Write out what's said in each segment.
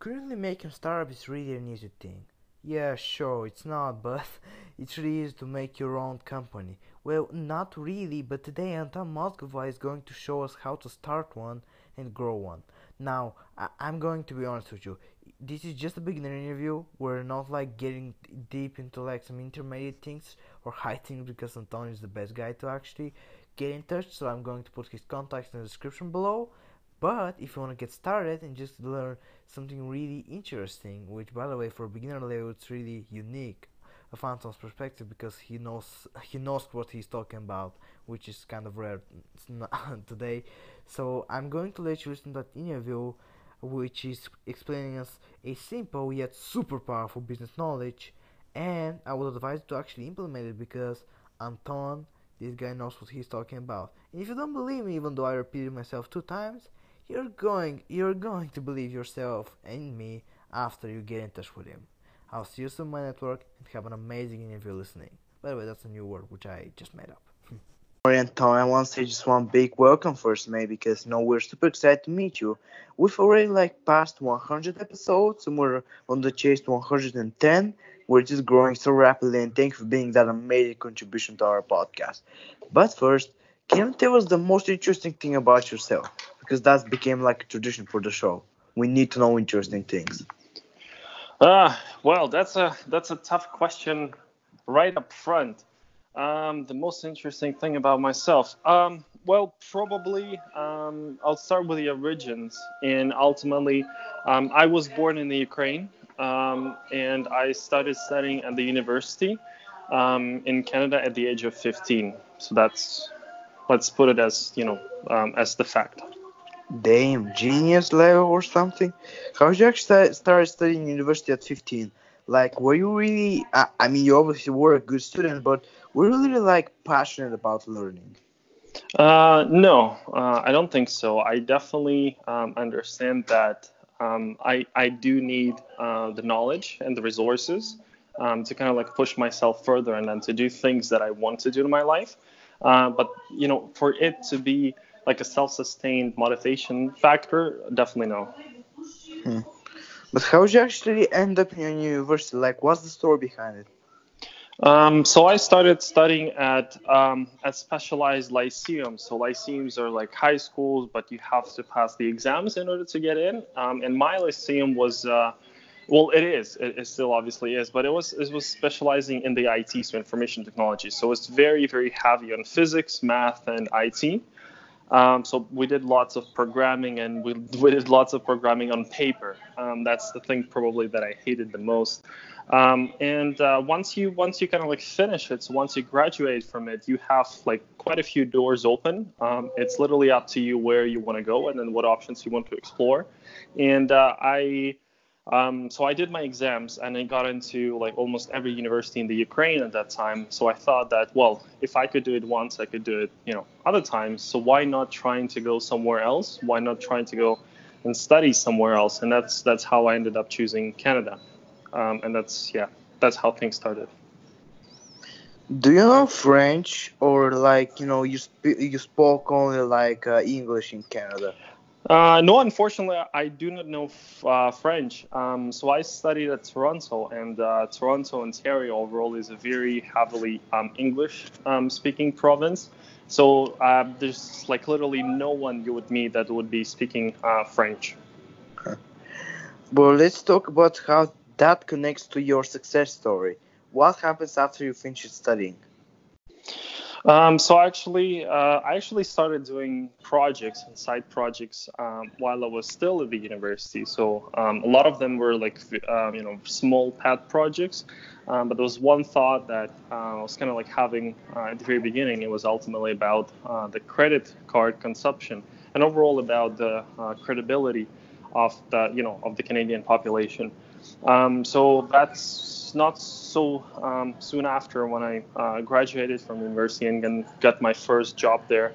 Currently making startup is really an easy thing. Yeah, sure, it's not, but it's really easy to make your own company. Well, not really, but today Anton Mozgovoy is going to show us how to start one and grow one. Now, I- I'm going to be honest with you. This is just a beginner interview. We're not like getting deep into like some intermediate things or high things because Anton is the best guy to actually get in touch. So I'm going to put his contacts in the description below. But if you want to get started and just learn something really interesting, which by the way for beginner level it's really unique of Anton's perspective because he knows he knows what he's talking about, which is kind of rare today. So I'm going to let you listen to that interview, which is explaining us a simple yet super powerful business knowledge, and I would advise you to actually implement it because Anton, this guy knows what he's talking about. And if you don't believe me, even though I repeated myself two times, you're going you're going to believe yourself and me after you get in touch with him. I'll see you soon my network and have an amazing interview listening. By the way, that's a new word which I just made up. Anton, I want to say just one big welcome first, mate, because know we're super excited to meet you. We've already like passed 100 episodes, and we're on the chase to 110. We're just growing so rapidly, and thank you for being that amazing contribution to our podcast. But first, can you tell us the most interesting thing about yourself? Because that became like a tradition for the show. We need to know interesting things. Uh, well, that's a that's a tough question right up front. Um, the most interesting thing about myself. Um, well, probably um, I'll start with the origins. And ultimately, um, I was born in the Ukraine, um, and I started studying at the university um, in Canada at the age of 15. So that's let's put it as you know as the fact. Damn, genius level or something. How did you actually start studying university at 15? Like, were you really? I, I mean, you obviously were a good student, but were you really like passionate about learning? Uh, no, uh, I don't think so. I definitely um, understand that um, I I do need uh, the knowledge and the resources um, to kind of like push myself further and then to do things that I want to do in my life. Uh, but you know, for it to be like a self-sustained motivation factor, definitely no. Hmm. But how did you actually end up in university? Like, what's the story behind it? Um, so I started studying at um, at specialized lyceum. So lyceums are like high schools, but you have to pass the exams in order to get in. Um, and my lyceum was, uh, well, it is, it, it, still obviously is, but it was it was specializing in the IT, so information technology. So it's very very heavy on physics, math, and IT. Um, so we did lots of programming and we, we did lots of programming on paper. Um, that's the thing probably that I hated the most. Um, and uh, once you once you kind of like finish it, so once you graduate from it, you have like quite a few doors open. Um, it's literally up to you where you want to go and then what options you want to explore. And uh, I um, so I did my exams and I got into like almost every university in the Ukraine at that time. So I thought that, well, if I could do it once, I could do it, you know, other times. So why not trying to go somewhere else? Why not trying to go and study somewhere else? And that's that's how I ended up choosing Canada. Um, and that's yeah, that's how things started. Do you know French or like you know you sp- you spoke only like uh, English in Canada? Uh, no, unfortunately, I do not know uh, French. Um, so I studied at Toronto, and uh, Toronto, Ontario, overall is a very heavily um, English-speaking um, province. So uh, there's like literally no one you would meet that would be speaking uh, French. Okay. Well, let's talk about how that connects to your success story. What happens after you finish studying? Um, so actually, uh, I actually started doing projects and side projects um, while I was still at the university. So um, a lot of them were like um, you know small pet projects, um, but there was one thought that uh, I was kind of like having uh, at the very beginning. It was ultimately about uh, the credit card consumption and overall about the uh, credibility of the you know of the Canadian population. Um, so that's not so um, soon after when I uh, graduated from university and got my first job there.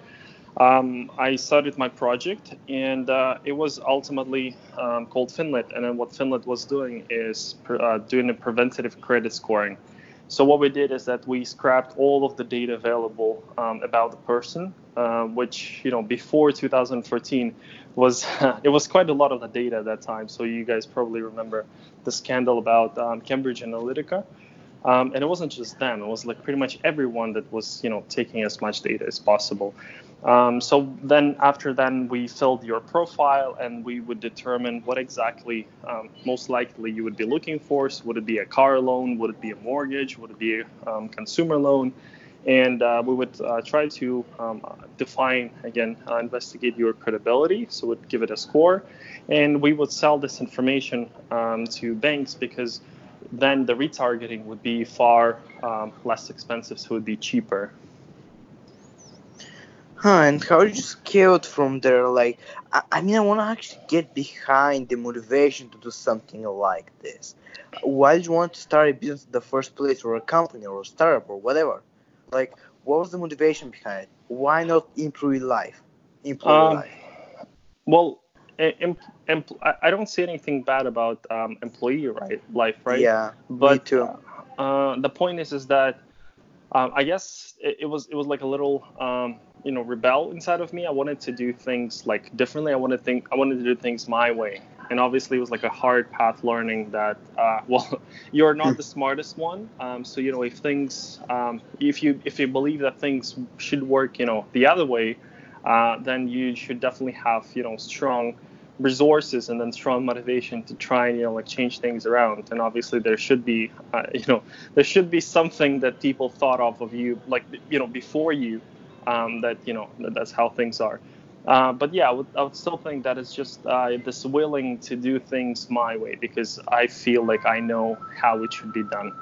Um, I started my project, and uh, it was ultimately um, called Finlit. And then what Finlit was doing is uh, doing a preventative credit scoring. So what we did is that we scrapped all of the data available um, about the person, uh, which you know before 2014 was it was quite a lot of the data at that time. So you guys probably remember the scandal about um, Cambridge Analytica. Um, and it wasn't just them; it was like pretty much everyone that was, you know, taking as much data as possible. Um, so then after then we filled your profile and we would determine what exactly um, most likely you would be looking for. So would it be a car loan? Would it be a mortgage? Would it be a um, consumer loan? And uh, we would uh, try to um, define, again, uh, investigate your credibility. So we'd give it a score. And we would sell this information um, to banks because then the retargeting would be far um, less expensive, so it would be cheaper. Huh, and how did you scale it from there? Like, I, I mean, I want to actually get behind the motivation to do something like this. Why did you want to start a business in the first place, or a company, or a startup, or whatever? Like, what was the motivation behind it? Why not improve life? Improve um, life. Well, em, em, I don't see anything bad about um, employee right life, right? Yeah, but, me too. Uh, the point is, is that um, I guess it, it, was it was like a little um, you know rebel inside of me. I wanted to do things like differently. I wanted to think I wanted to do things my way. And obviously, it was like a hard path learning that uh, well, you're not the smartest one. Um, so you know, if things um, if you if you believe that things should work, you know, the other way, uh, then you should definitely have you know strong resources and then strong motivation to try and you know like change things around and obviously there should be uh, you know there should be something that people thought of of you like you know before you um, that you know that that's how things are. Uh, but yeah, I would, I would, still think that it's just uh, this willing to do things my way because I feel like I know how it should be done.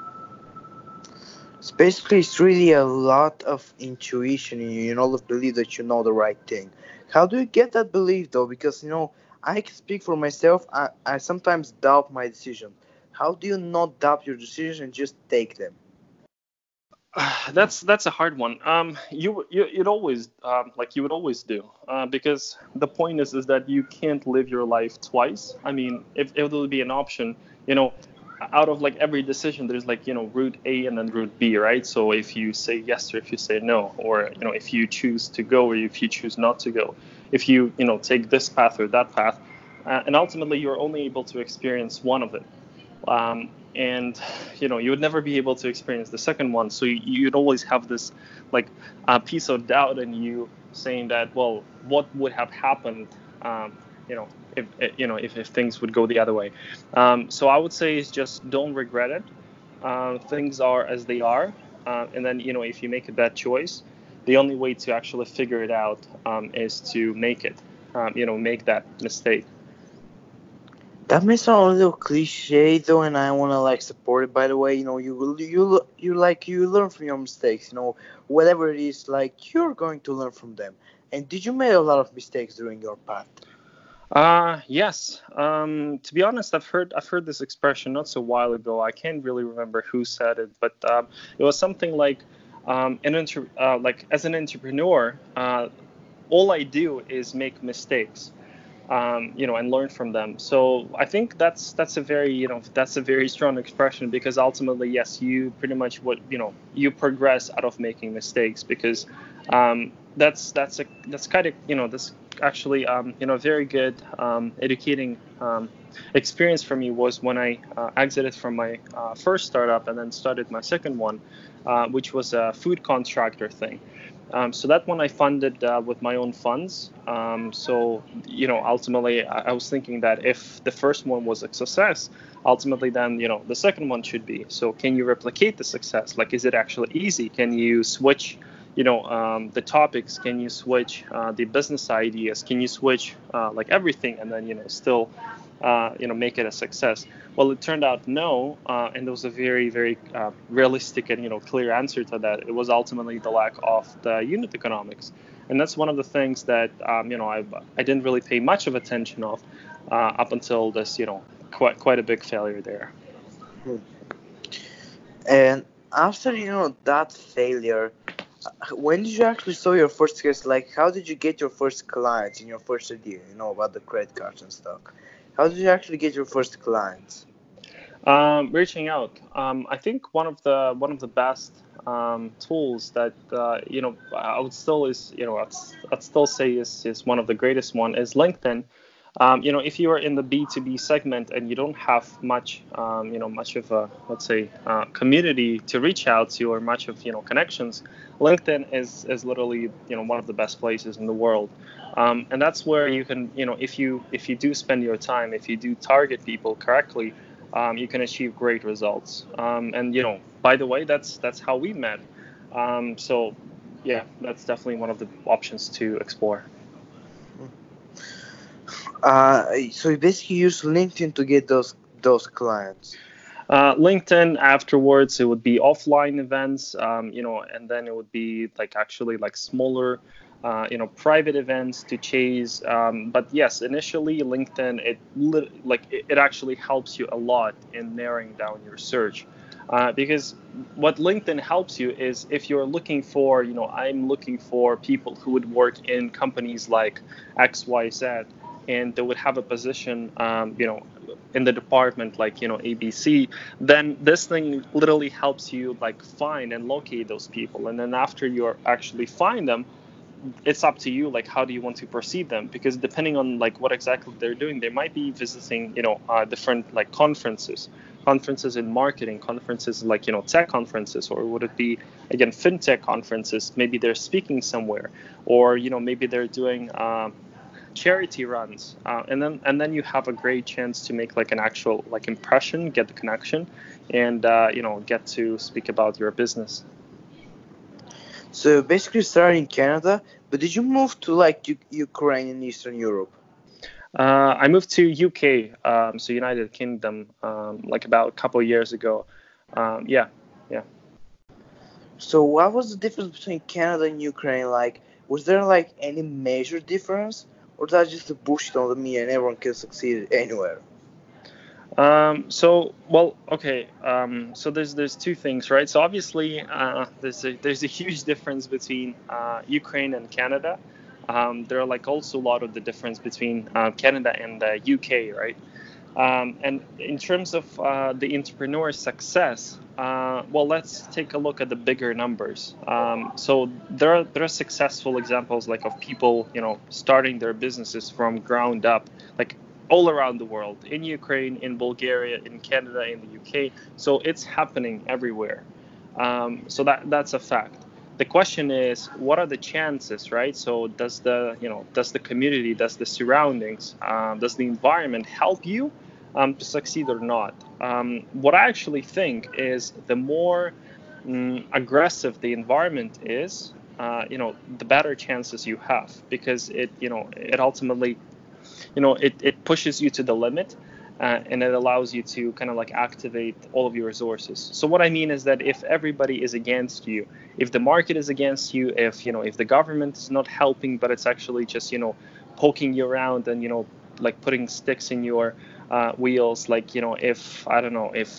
It's basically it's really a lot of intuition in you, you know, the belief that you know the right thing. How do you get that belief though? Because you know, I can speak for myself. I, I sometimes doubt my decision. How do you not doubt your decision and just take them? that's that's a hard one. Um, you you would always um, like you would always do uh, because the point is is that you can't live your life twice. I mean, if, if there would be an option, you know, out of like every decision, there's like you know route A and then route B, right? So if you say yes or if you say no, or you know if you choose to go or if you choose not to go, if you you know take this path or that path, uh, and ultimately you're only able to experience one of it. Um, and you know you would never be able to experience the second one so you'd always have this like a piece of doubt in you saying that well what would have happened um, you know if eh, you know if, if things would go the other way um, so i would say is just don't regret it uh, things are as they are uh, and then you know if you make a bad choice the only way to actually figure it out um, is to make it um, you know make that mistake that may sound a little cliche though, and I want to like support it. By the way, you know, you you you like you learn from your mistakes. You know, whatever it is, like you're going to learn from them. And did you make a lot of mistakes during your path? Uh yes. Um, to be honest, I've heard I've heard this expression not so while ago. I can't really remember who said it, but um, it was something like um, an inter- uh, like as an entrepreneur, uh, all I do is make mistakes um, you know, and learn from them. So I think that's that's a very you know that's a very strong expression because ultimately, yes, you pretty much what you know you progress out of making mistakes because um, that's that's a that's kind of you know this actually um, you know a very good um, educating um, experience for me was when I uh, exited from my uh, first startup and then started my second one, uh, which was a food contractor thing. Um, so that one I funded uh, with my own funds. Um, so you know, ultimately, I, I, was thinking that if the first one was a success, ultimately then you know the second one should be. So can you replicate the success? Like, is it actually easy? Can you switch? You know, um, the topics. Can you switch uh, the business ideas? Can you switch uh, like everything, and then you know still uh, you know make it a success well it turned out no uh, and there was a very very uh, realistic and you know clear answer to that it was ultimately the lack of the unit economics and that's one of the things that um, you know I, I didn't really pay much of attention of uh, up until this you know quite quite a big failure there and after you know that failure when did you actually saw your first case like how did you get your first clients in your first idea you know about the credit cards and stuff how did you actually get your first clients? Um, reaching out. Um, I think one of the one of the best um, tools that uh, you know I would still is you know I'd, I'd, still say is is one of the greatest one is LinkedIn. Um, you know if you are in the B2B segment and you don't have much um, you know much of a let's say uh, community to reach out to or much of you know connections, LinkedIn is is literally you know one of the best places in the world. Um, and that's where you can you know if you if you do spend your time if you do target people correctly um, you can achieve great results. Um, and you know, by the way, that's that's how we met. Um, so yeah, that's definitely one of the options to explore. Uh, so you basically use LinkedIn to get those those clients. Uh, LinkedIn afterwards, it would be offline events, um, you know, and then it would be like actually like smaller uh, you know private events to chase um, but yes initially linkedin it like it, actually helps you a lot in narrowing down your search uh, because what linkedin helps you is if you're looking for you know i'm looking for people who would work in companies like xyz and they would have a position um, you know in the department like you know abc then this thing literally helps you like find and locate those people. And then after you actually find them it's up to you like how do you want to proceed them? Because depending on like what exactly they're doing they might be visiting you know uh, different like conferences. Conferences in marketing conferences like you know tech conferences or would it be again fintech conferences? Maybe they're speaking somewhere. Or you know maybe they're doing uh, charity runs uh, and then and then you have a great chance to make like an actual like impression get the connection and uh, you know get to speak about your business so basically started in Canada, but did you move to like U- Ukraine and Eastern Europe? Uh, I moved to UK, um, so United Kingdom, um, like about a couple years ago. Um, yeah, yeah. So what was the difference between Canada and Ukraine? Like, was there like any major difference, or that just a bullshit on the media and everyone can succeed anywhere? Um, so well, okay. Um, so there's there's two things, right? So obviously uh, there's a there's a huge difference between uh, Ukraine and Canada. Um, there are like also a lot of the difference between uh, Canada and the UK, right? Um, and in terms of uh, the entrepreneur success, uh, well, let's take a look at the bigger numbers. Um, so there are there are successful examples like of people, you know, starting their businesses from ground up, like all around the world in Ukraine, in Bulgaria, in Canada, in the UK. So it's happening everywhere. Um, so that that's a fact. The question is, what are the chances, right? So does the you know does the community, does the surroundings, um, does the environment help you um, to succeed or not? Um, what I actually think is the more mm, aggressive the environment is, uh, you know, the better chances you have because it you know it ultimately you know it, it pushes you to the limit uh, and it allows you to kind of like activate all of your resources so what i mean is that if everybody is against you if the market is against you if you know if the government is not helping but it's actually just you know poking you around and you know like putting sticks in your uh, wheels like you know if i don't know if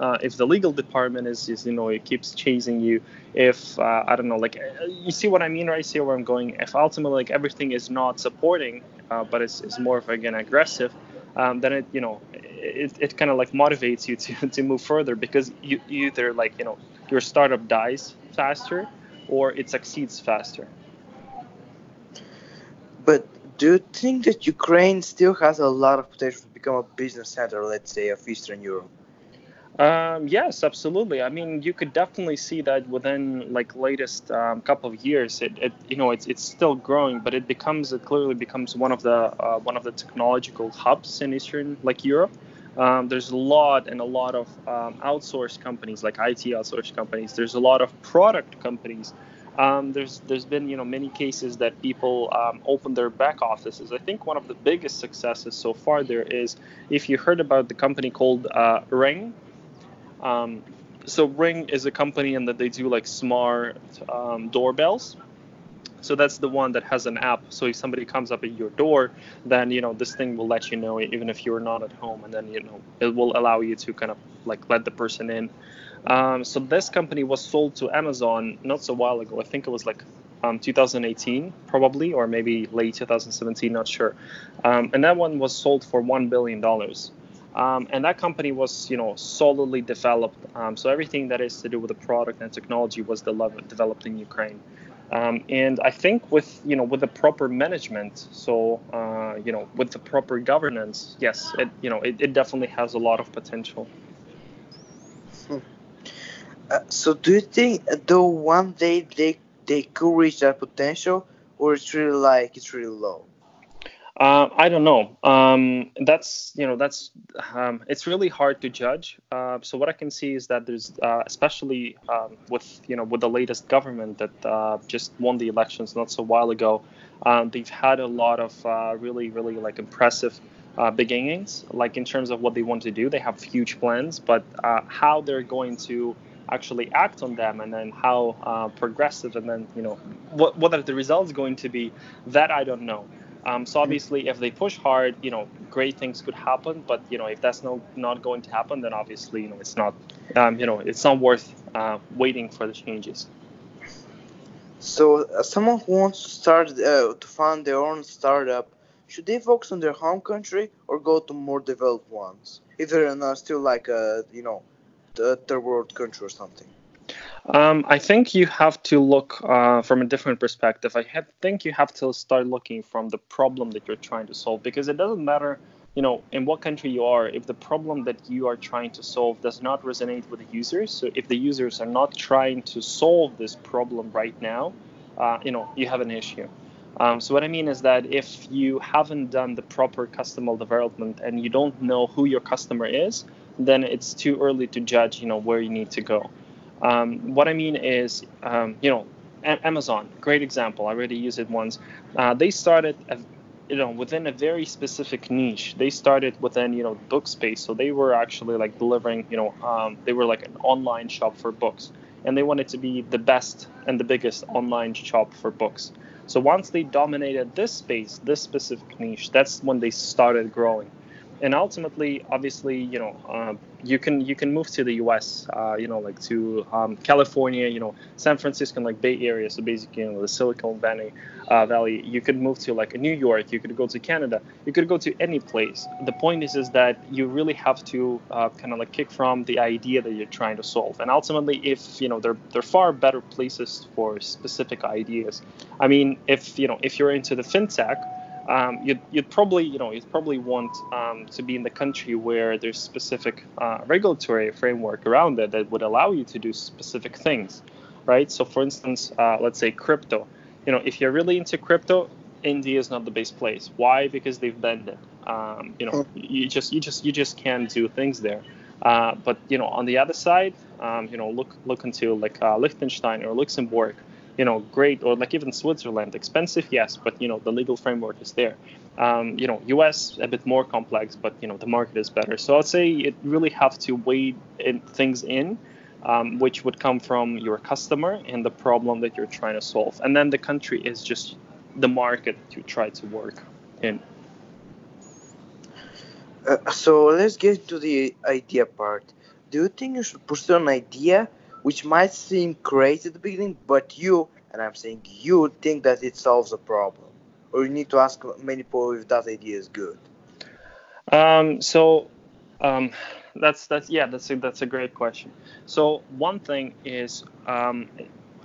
uh, if the legal department is, is you know it keeps chasing you if uh, i don't know like you see what i mean right see where i'm going if ultimately like everything is not supporting uh, but it's, it's more of again aggressive, um, then it you know it, it kind of like motivates you to, to move further because you, either like you know your startup dies faster or it succeeds faster. But do you think that Ukraine still has a lot of potential become a business center, let's say, of Eastern Europe? Um, yes, absolutely. I mean, you could definitely see that within like latest um, couple of years, it, it, you know it's it's still growing, but it becomes it clearly becomes one of the uh, one of the technological hubs in Eastern like Europe. Um, there's a lot and a lot of um, outsourced companies like IT outsourced companies. There's a lot of product companies. Um, there's there's been you know many cases that people um, open their back offices. I think one of the biggest successes so far there is if you heard about the company called uh, Ring um, so Ring is a company and that they do like smart um, doorbells. So that's the one that has an app. So if somebody comes up at your door, then you know this thing will let you know even if you're not at home, and then you know it will allow you to kind of like let the person in. Um, so this company was sold to Amazon not so while ago. I think it was like um, 2018 probably, or maybe late 2017, not sure. Um, and that one was sold for one billion dollars. Um, and that company was, you know, solidly developed. Um, so everything that is to do with the product and technology was developed in Ukraine. Um, and I think with you know with the proper management, so uh, you know with the proper governance, yes, it you know it, it definitely has a lot of potential. Uh, so do you think though one day they they could reach that potential, or it's really like it's really low? Uh, I don't know. Um, that's you know that's um, it's really hard to judge. Uh, so what I can see is that there's uh, especially um, with you know with the latest government that uh, just won the elections not so while ago, um, they've had a lot of uh, really really like impressive uh, beginnings. Like in terms of what they want to do, they have huge plans, but how they're going to actually act on them and then how progressive and then you know what what are the results going to be that I don't know. Um, so obviously, if they push hard, you know, great things could happen. But you know, if that's no, not going to happen, then obviously, you know, it's not, um, you know, it's not worth uh, waiting for the changes. So, uh, someone who wants to start uh, to fund their own startup, should they focus on their home country or go to more developed ones? If they're uh, still like a, you know, third world country or something. Um, I think you have to look uh, from a different perspective. I have, think you have to start looking from the problem that you're trying to solve because it doesn't matter, you know, in what country you are. If the problem that you are trying to solve does not resonate with the users, so if the users are not trying to solve this problem right now, uh, you know, you have an issue. Um, so what I mean is that if you haven't done the proper customer development and you don't know who your customer is, then it's too early to judge, you know, where you need to go. Um, what I mean is, um, you know, a- Amazon, great example. I already used it once. Uh, they started, a, you know, within a very specific niche. They started within, you know, book space. So they were actually like delivering, you know, um, they were like an online shop for books, and they wanted to be the best and the biggest online shop for books. So once they dominated this space, this specific niche, that's when they started growing and ultimately, obviously, you know, uh, you can you can move to the U.S. Uh, you know, like to um, California, you know, San Francisco, like Bay Area. So basically, you know, the Silicon Valley. Uh, Valley. You could move to like New York. You could go to Canada. You could go to any place. The point is, is that you really have to uh, kind of like kick from the idea that you're trying to solve. And ultimately, if you know, there there are far better places for specific ideas. I mean, if you know, if you're into the fintech um, you'd, you'd probably you know you'd probably want um, to be in the country where there's specific uh, regulatory framework around it that would allow you to do specific things right? So for instance uh, let's say crypto. You know if you're really into crypto india is not the best place. Why? Because they've banned it. Um, you know hmm. you just you just you just can't do things there. Uh, but you know on the other side um, you know look look into like uh, liechtenstein or luxembourg you know, great, or like even Switzerland, expensive, yes, but you know, the legal framework is there. Um, you know, US a bit more complex, but you know, the market is better. So I'd say it really have to weigh in, things in, um, which would come from your customer and the problem that you're trying to solve, and then the country is just the market you try to work in. Uh, so let's get to the idea part. Do you think you should pursue an idea which might seem crazy at the beginning, but you, and I'm saying you, think that it solves a problem. Or you need to ask many people if that idea is good. Um, so um, that's that's yeah that's a, that's a great question. So one thing is um,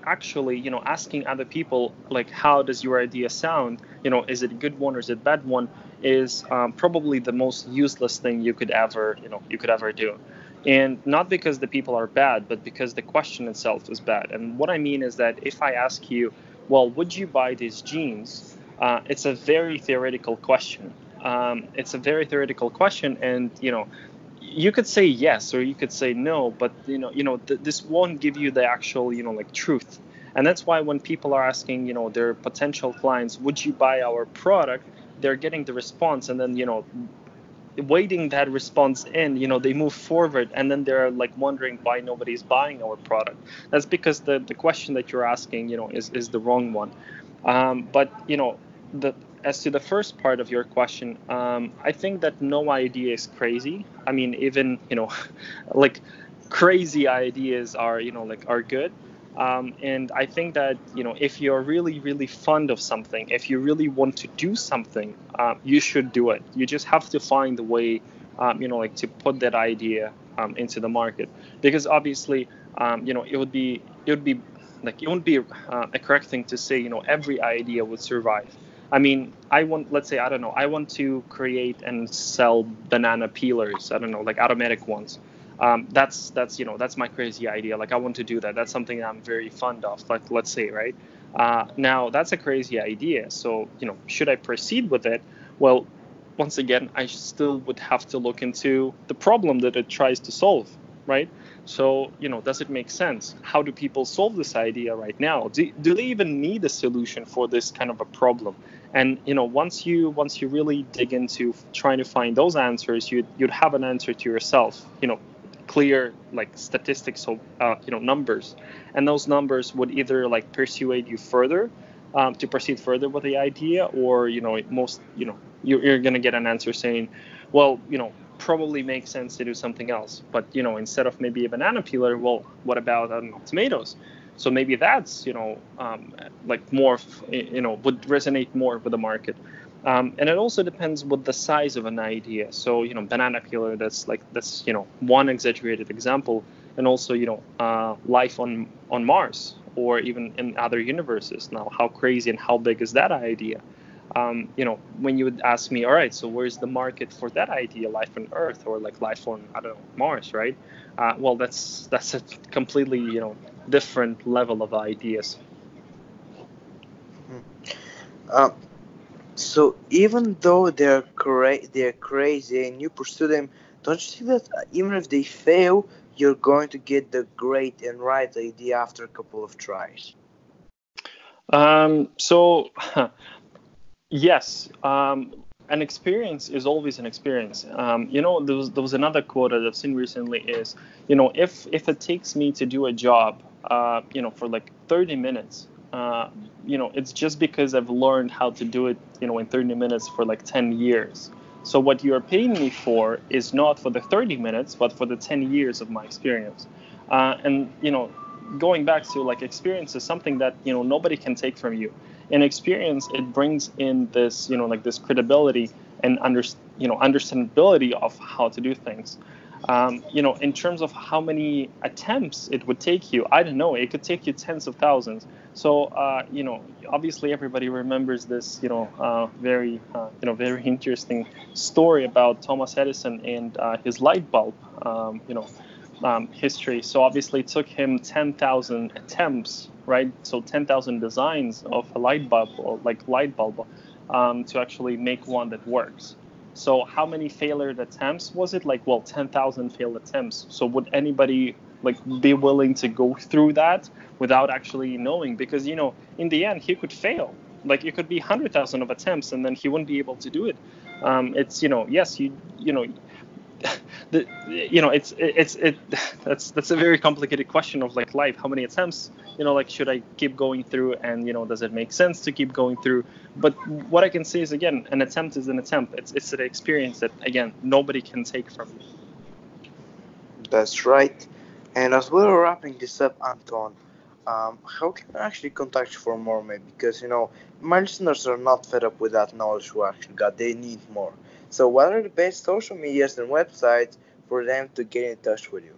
actually you know asking other people like how does your idea sound you know is it a good one or is it bad one is um, probably the most useless thing you could ever you know you could ever do and not because the people are bad, but because the question itself is bad. And what I mean is that if I ask you, well, would you buy these jeans? Uh, it's a very theoretical question. Um, it's a very theoretical question, and you know, you could say yes or you could say no, but you know, you know, th- this won't give you the actual, you know, like truth. And that's why when people are asking, you know, their potential clients, would you buy our product? They're getting the response, and then you know, waiting that response in you know they move forward and then they're like wondering why nobody's buying our product. That's because the, the question that you're asking you know is, is the wrong one. Um, but you know the as to the first part of your question um, i think that no idea is crazy. I mean even you know like crazy ideas are you know like are good um, and I think that you know if you're really really fond of something, if you really want to do something, uh, you should do it. You just have to find the way um, you know, like to put that idea um, into the market. Because obviously, um, you know, it would be it would be like it wouldn't be uh, a correct thing to say, you know, every idea would survive. I mean, I want, let's say, I don't know, I want to create and sell banana peelers. I don't know, like automatic ones. Um, that's that's you know that's my crazy idea. Like I want to do that. That's something I'm very fond of. Like let's say, right? Uh, now that's a crazy idea. So you know, should I proceed with it? Well, once again, I still would have to look into the problem that it tries to solve, right? So, you know, does it make sense? How do people solve this idea right now? Do, do they even need a solution for this kind of a problem? And you know, once you once you really dig into trying to find those answers, you'd you'd have an answer to yourself. You know, clear like statistics of uh, you know numbers, and those numbers would either like persuade you further um, to proceed further with the idea, or you know, most you know you're, you're gonna get an answer saying, well, you know, probably makes sense to do something else. But you know, instead of maybe a banana peeler, well, what about I don't know, tomatoes? So maybe that's you know um, like more you know would resonate more with the market. Um, and it also depends with the size of an idea. So you know, banana peeler that's like that's you know one exaggerated example, and also you know uh, life on on Mars or even in other universes. Now, how crazy and how big is that idea? um, you know, when you would ask me, all right, so where's the market for that idea, life on Earth or like life on, I don't know, Mars, right? Uh, well, that's that's a completely, you know, different level of ideas. Mm-hmm. Uh, so even though they're cra- they're crazy and you pursue them, don't you think that even if they fail, you're going to get the great and right idea after a couple of tries? Um, so Yes, um, an experience is always an experience. Um, you know, there was, there was another quote that I've seen recently is, you know, if if it takes me to do a job, uh, you know, for like 30 minutes, uh, you know, it's just because I've learned how to do it, you know, in 30 minutes for like 10 years. So what you are paying me for is not for the 30 minutes, but for the 10 years of my experience. Uh, and you know, going back to like experience is something that you know nobody can take from you in experience it brings in this you know like this credibility and under you know understandability of how to do things um, you know in terms of how many attempts it would take you i don't know it could take you tens of thousands so uh, you know obviously everybody remembers this you know uh, very uh, you know very interesting story about thomas edison and uh, his light bulb um, you know um, history so obviously it took him 10,000 attempts right? So 10,000 designs of a light bulb or like light bulb um, to actually make one that works. So how many failed attempts was it? Like, well, 10,000 failed attempts. So would anybody like be willing to go through that without actually knowing? Because you know, in the end, he could fail. Like it could be 100,000 of attempts, and then he wouldn't be able to do it. Um, it's you know, yes, you you know, the, you know it's it's it that's that's a very complicated question of like life. How many attempts? You know like should i keep going through? And you know does it make sense to keep going through? But what i can say is again an attempt is an attempt. It's it's an experience that again nobody can take from you. That's right. And as we're wrapping this up anton um, how can I actually contact you for more maybe? Because you know my listeners are not fed up with that knowledge we actually got. They need more so, what are the best social medias and websites for them to get in touch with you?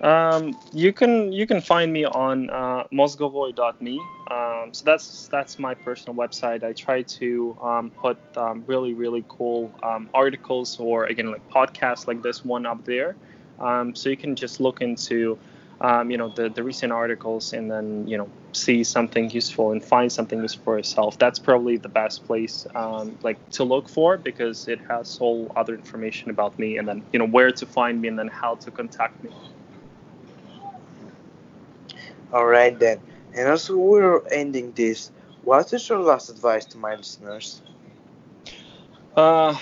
Um, you can you can find me on uh, mozgovoy.me. Um, so that's that's my personal website. I try to um, put um, really really cool um, articles or again like podcasts like this one up there. Um, so you can just look into um, you know the, the recent articles and then you know see something useful and find something useful for yourself. That's probably the best place um, like to look for because it has all other information about me and then you know where to find me and then how to contact me. All right then. And as we're ending this what is your last advice to my listeners? Uh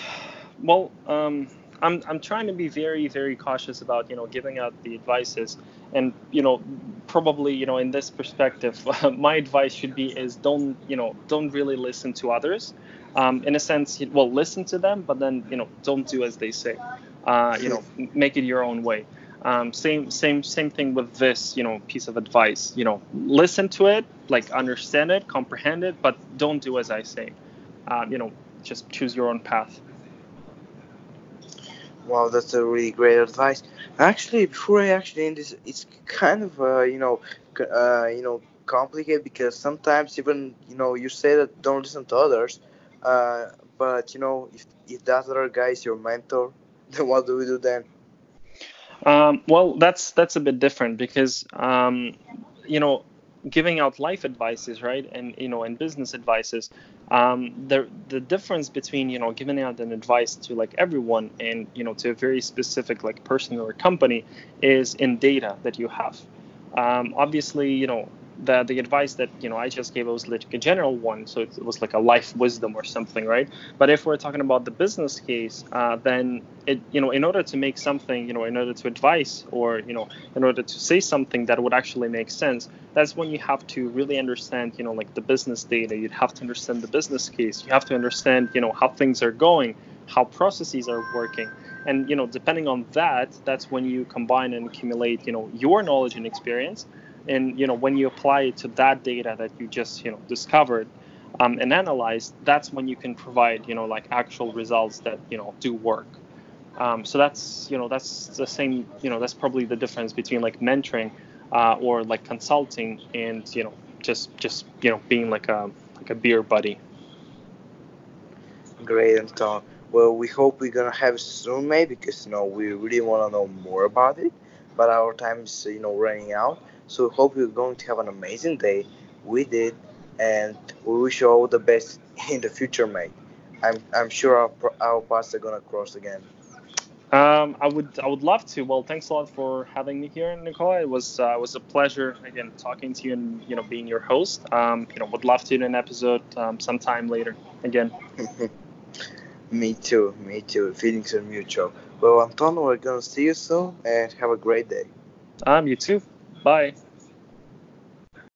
well um I'm, I'm trying to be very very cautious about you know giving out the advices. And you know probably you know in this perspective my advice should be is don't you know don't really listen to others. Um, in a sense well listen to them but then you know don't do as they say. Uh, you know make it your own way. Um, same same same thing with this you know piece of advice. You know listen to it like understand it comprehend it but don't do as i say. Uh, you know just choose your own path Wow, that's a really great advice. Actually, before I actually end this, it's kind of uh, you know, uh, you know, complicated because sometimes even you know you say that don't listen to others, uh, but you know if if that other guy is your mentor, then what do we do then? Um, well, that's that's a bit different because um, you know giving out life advices, right, and you know, and business advices. Um, the the difference between you know giving out an advice to like everyone and you know to a very specific like person or company is in data that you have. Um, obviously, you know the the advice that you know I just gave was like a general one, so it was like a life wisdom or something, right? But if we're talking about the business case, uh, then it you know in order to make something, you know, in order to advise or you know in order to say something that would actually make sense, that's when you have to really understand, you know, like the business data. You'd have to understand the business case. You have to understand, you know, how things are going, how processes are working and you know depending on that that's when you combine and accumulate you know your knowledge and experience and you know when you apply it to that data that you just you know discovered um, and analyzed that's when you can provide you know like actual results that you know do work um, so that's you know that's the same you know that's probably the difference between like mentoring uh, or like consulting and you know just just you know being like a like a beer buddy Great, Anton. Well, we hope we're gonna have soon, mate, because you know we really want to know more about it. But our time is you know running out, so we hope you're going to have an amazing day. We did, and we wish you all the best in the future, mate. I'm I'm sure our our paths are gonna cross again. Um, I would I would love to. Well, thanks a lot for having me here, Nicola. It was uh, it was a pleasure again talking to you and you know being your host. Um, you know, would love to do an episode um, sometime later again. me too, me too. Feelings are mutual. Well, Anton, we're gonna see you soon, and have a great day. Um, you too. Bye.